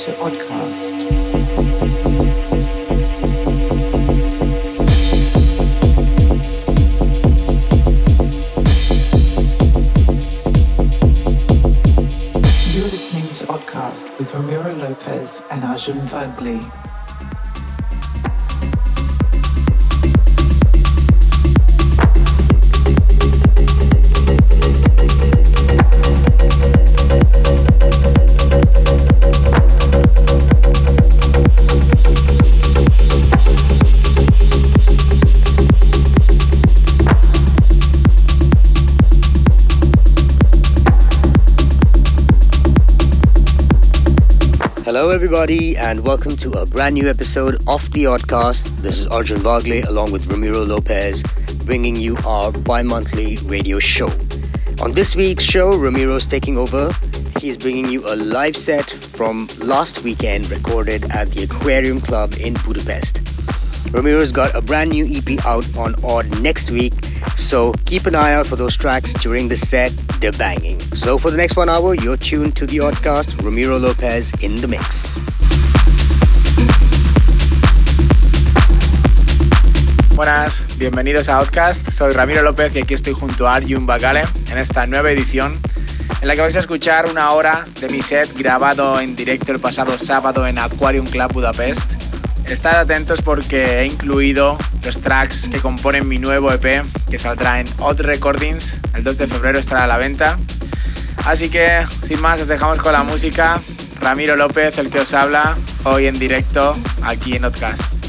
to Oddcast with Ramiro Lopez and Arjun Vagale. Everybody, and welcome to a brand new episode of The Oddcast. This is Arjun Vagale along with Ramiro Lopez, bringing you our bi monthly radio show. On this week's show, Ramiro's taking over. He's bringing you a live set from last weekend recorded at the Aquarium Club in Budapest. Ramiro's got a brand new EP out on Odd next week, so keep an eye out for those tracks during the set. They're banging. So for the next one hour, you're tuned to the Oddcast. Ramiro Lopez in the mix. Buenas, bienvenidos a Outcast. Soy Ramiro López y aquí estoy junto a Arjun Bagale en esta nueva edición en la que vais a escuchar una hora de mi set grabado en directo el pasado sábado en Aquarium Club Budapest. Estad atentos porque he incluido los tracks que componen mi nuevo EP que saldrá en Odd Recordings. El 2 de febrero estará a la venta. Así que, sin más, os dejamos con la música. Ramiro López, el que os habla, hoy en directo aquí en Outcast.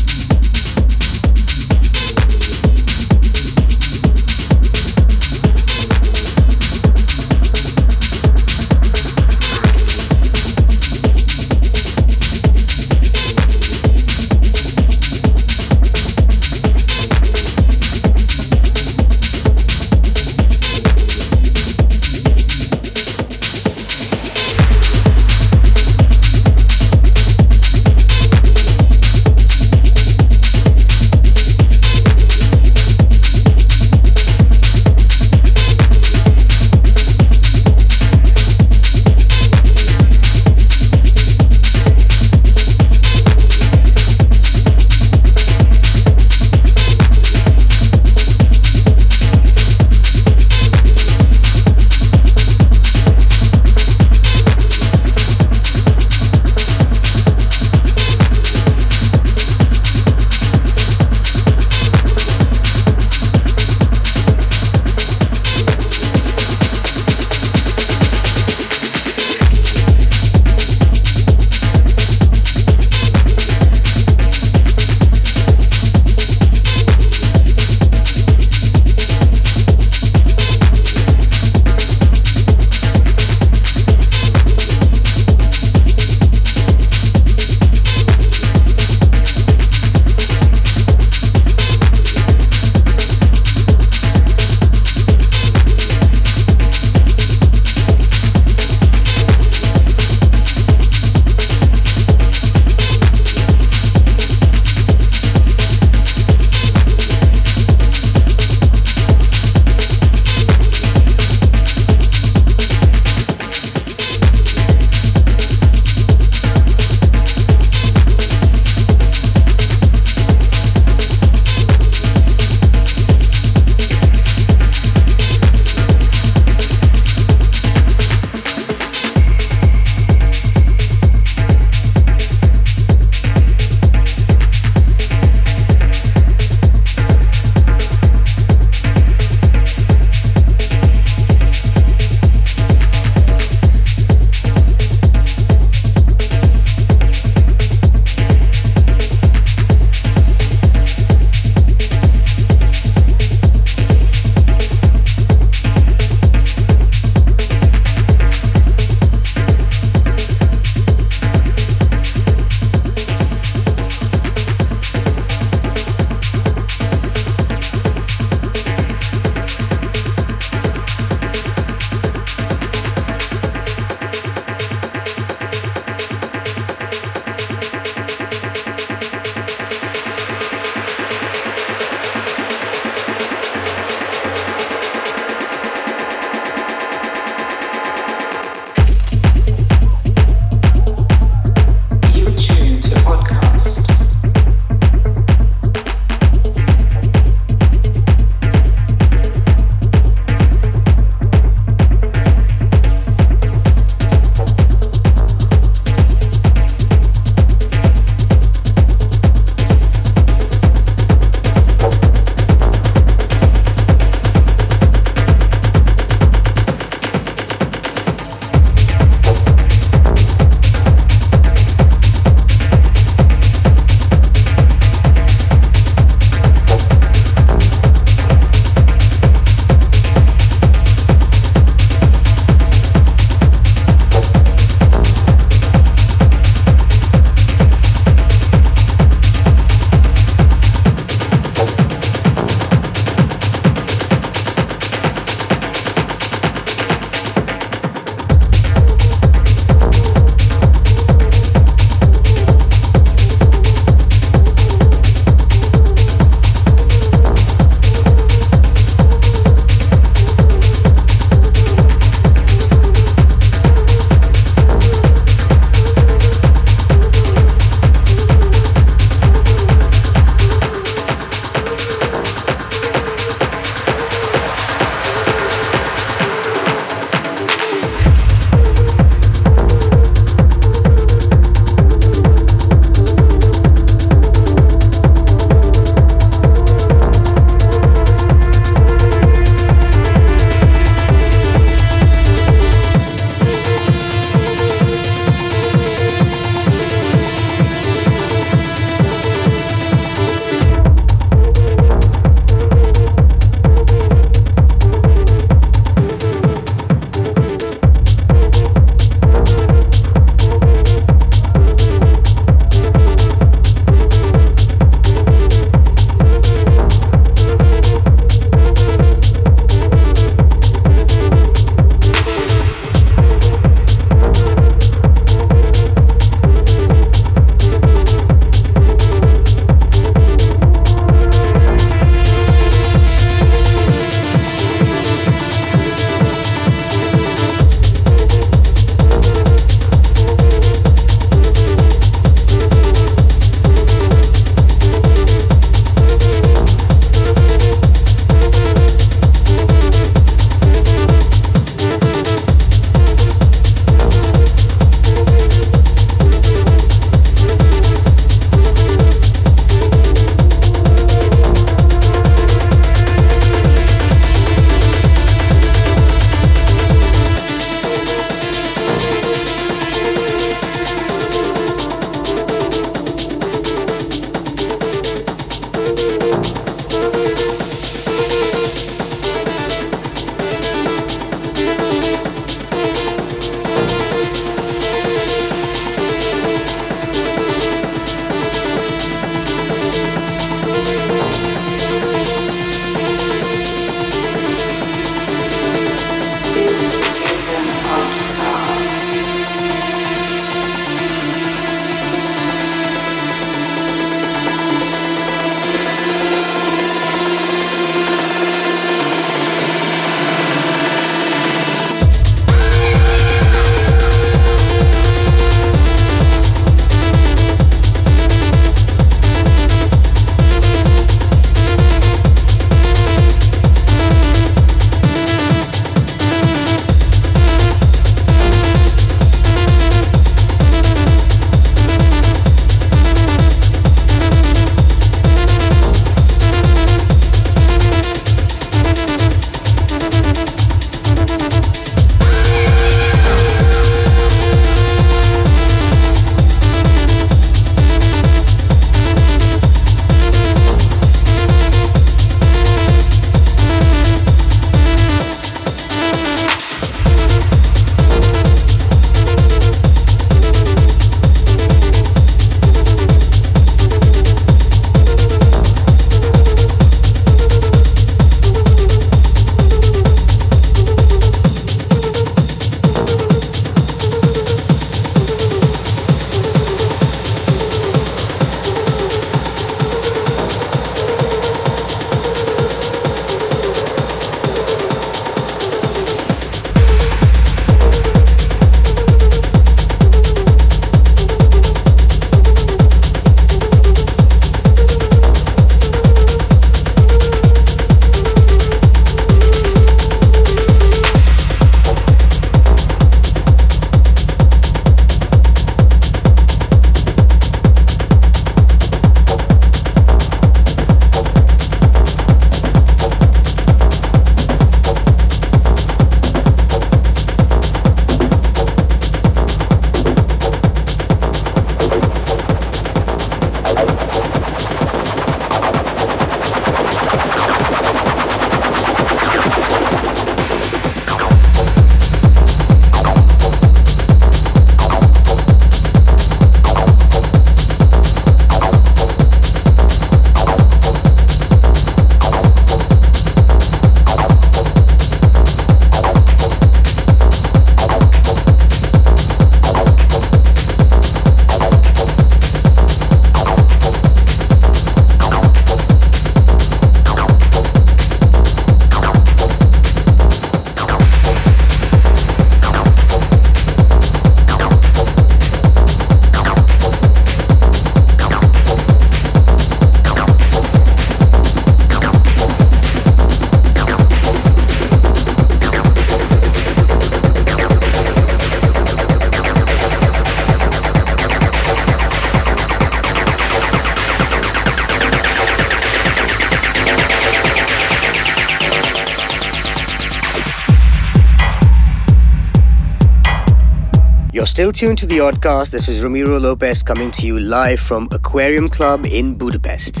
Still tuned to the Oddcast. This is Ramiro Lopez coming to you live from Aquarium Club in Budapest.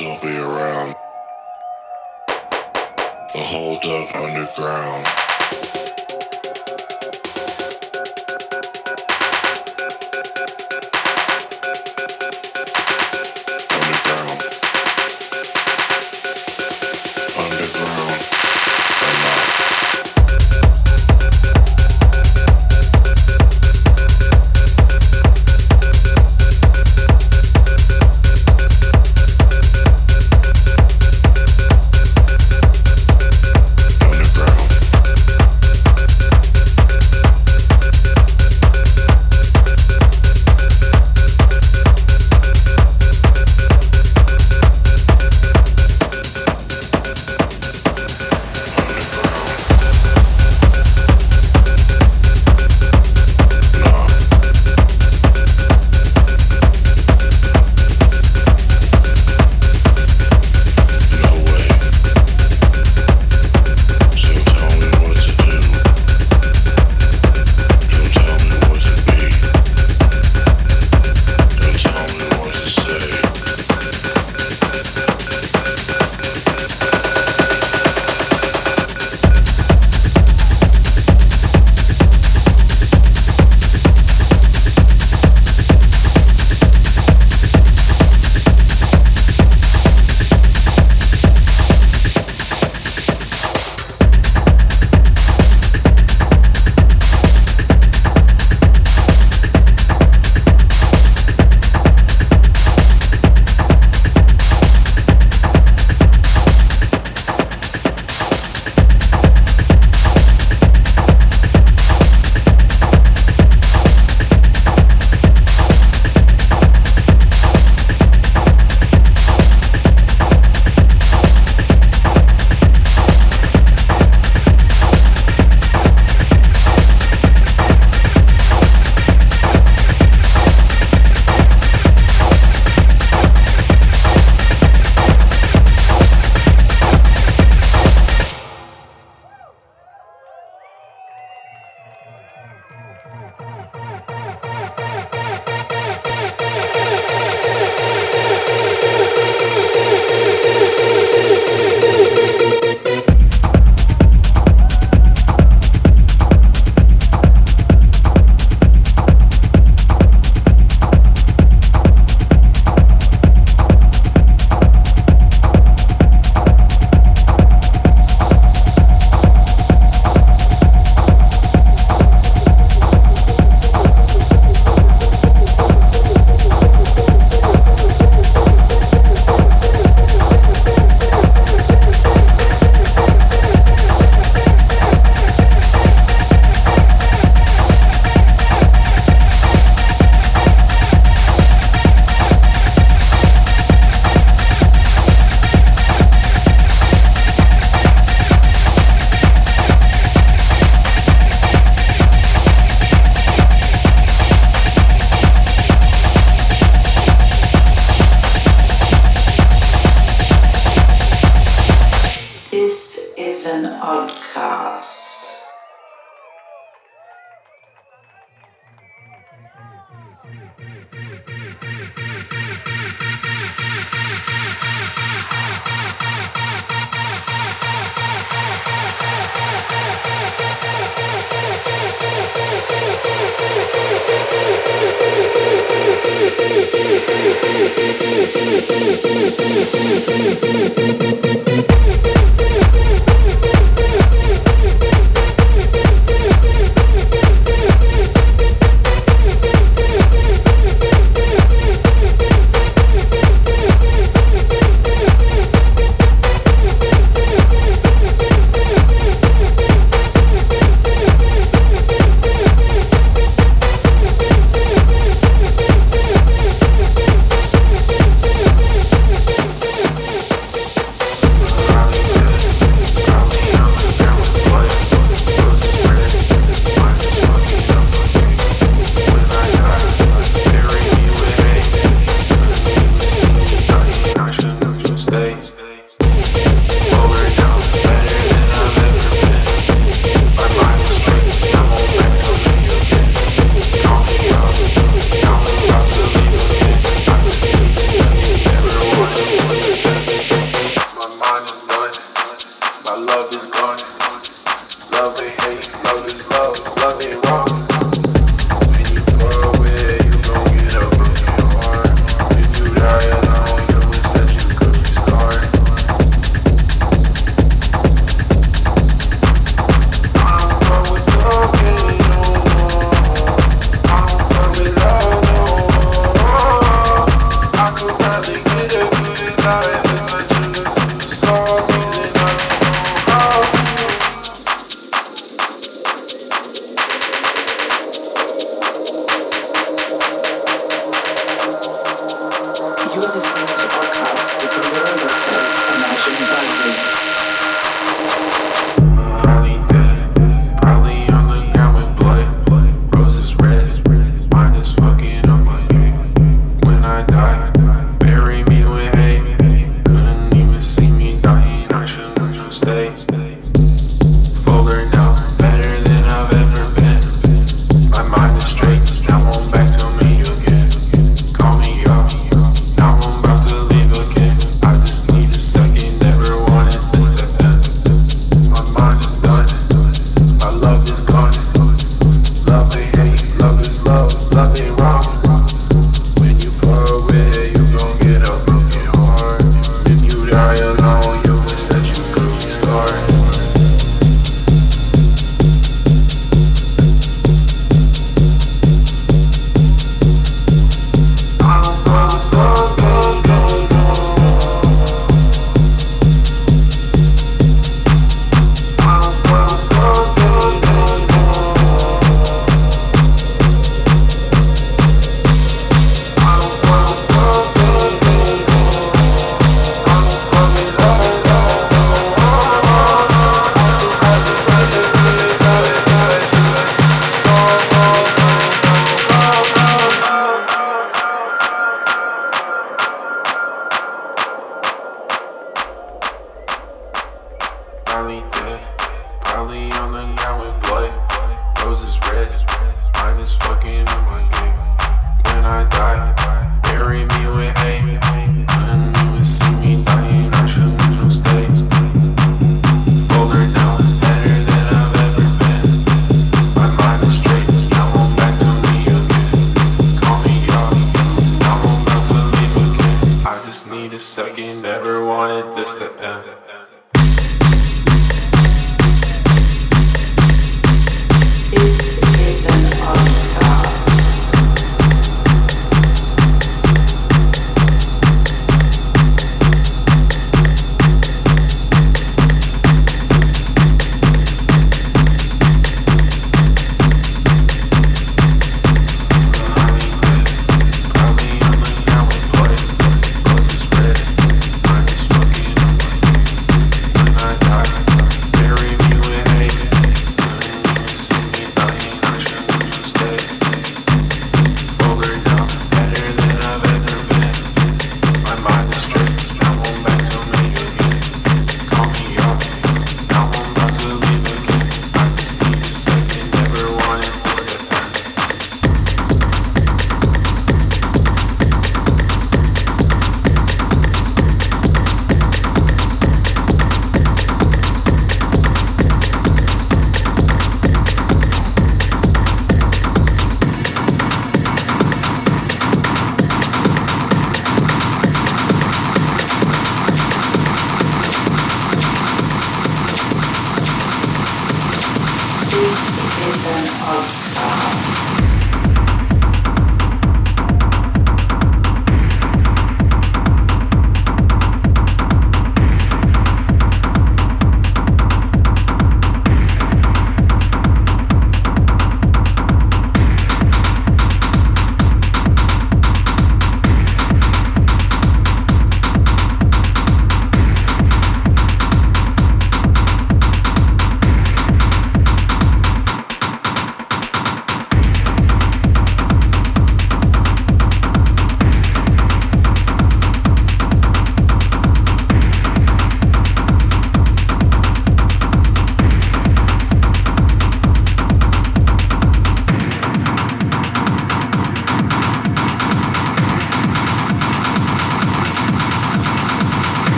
Still be around. The hold up underground.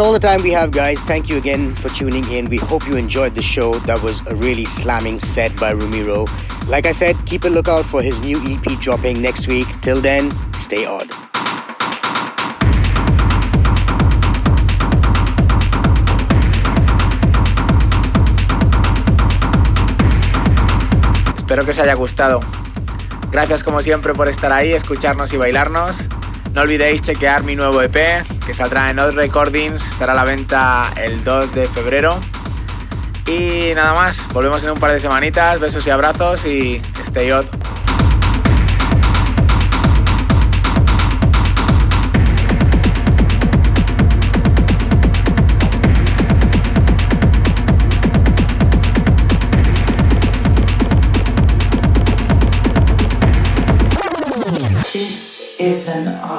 All the time we have, guys. Thank you again for tuning in. We hope you enjoyed the show. That was a really slamming set by Ramiro. Like I said, keep a lookout for his new EP dropping next week. Till then, stay odd. Espero que os haya gustado. Gracias como siempre por estar ahí, escucharnos y bailarnos. No olvidéis chequear mi nuevo EP, que saldrá en Odd Recordings, estará a la venta el 2 de febrero. Y nada más, volvemos en un par de semanitas, besos y abrazos y stay odd. Is an.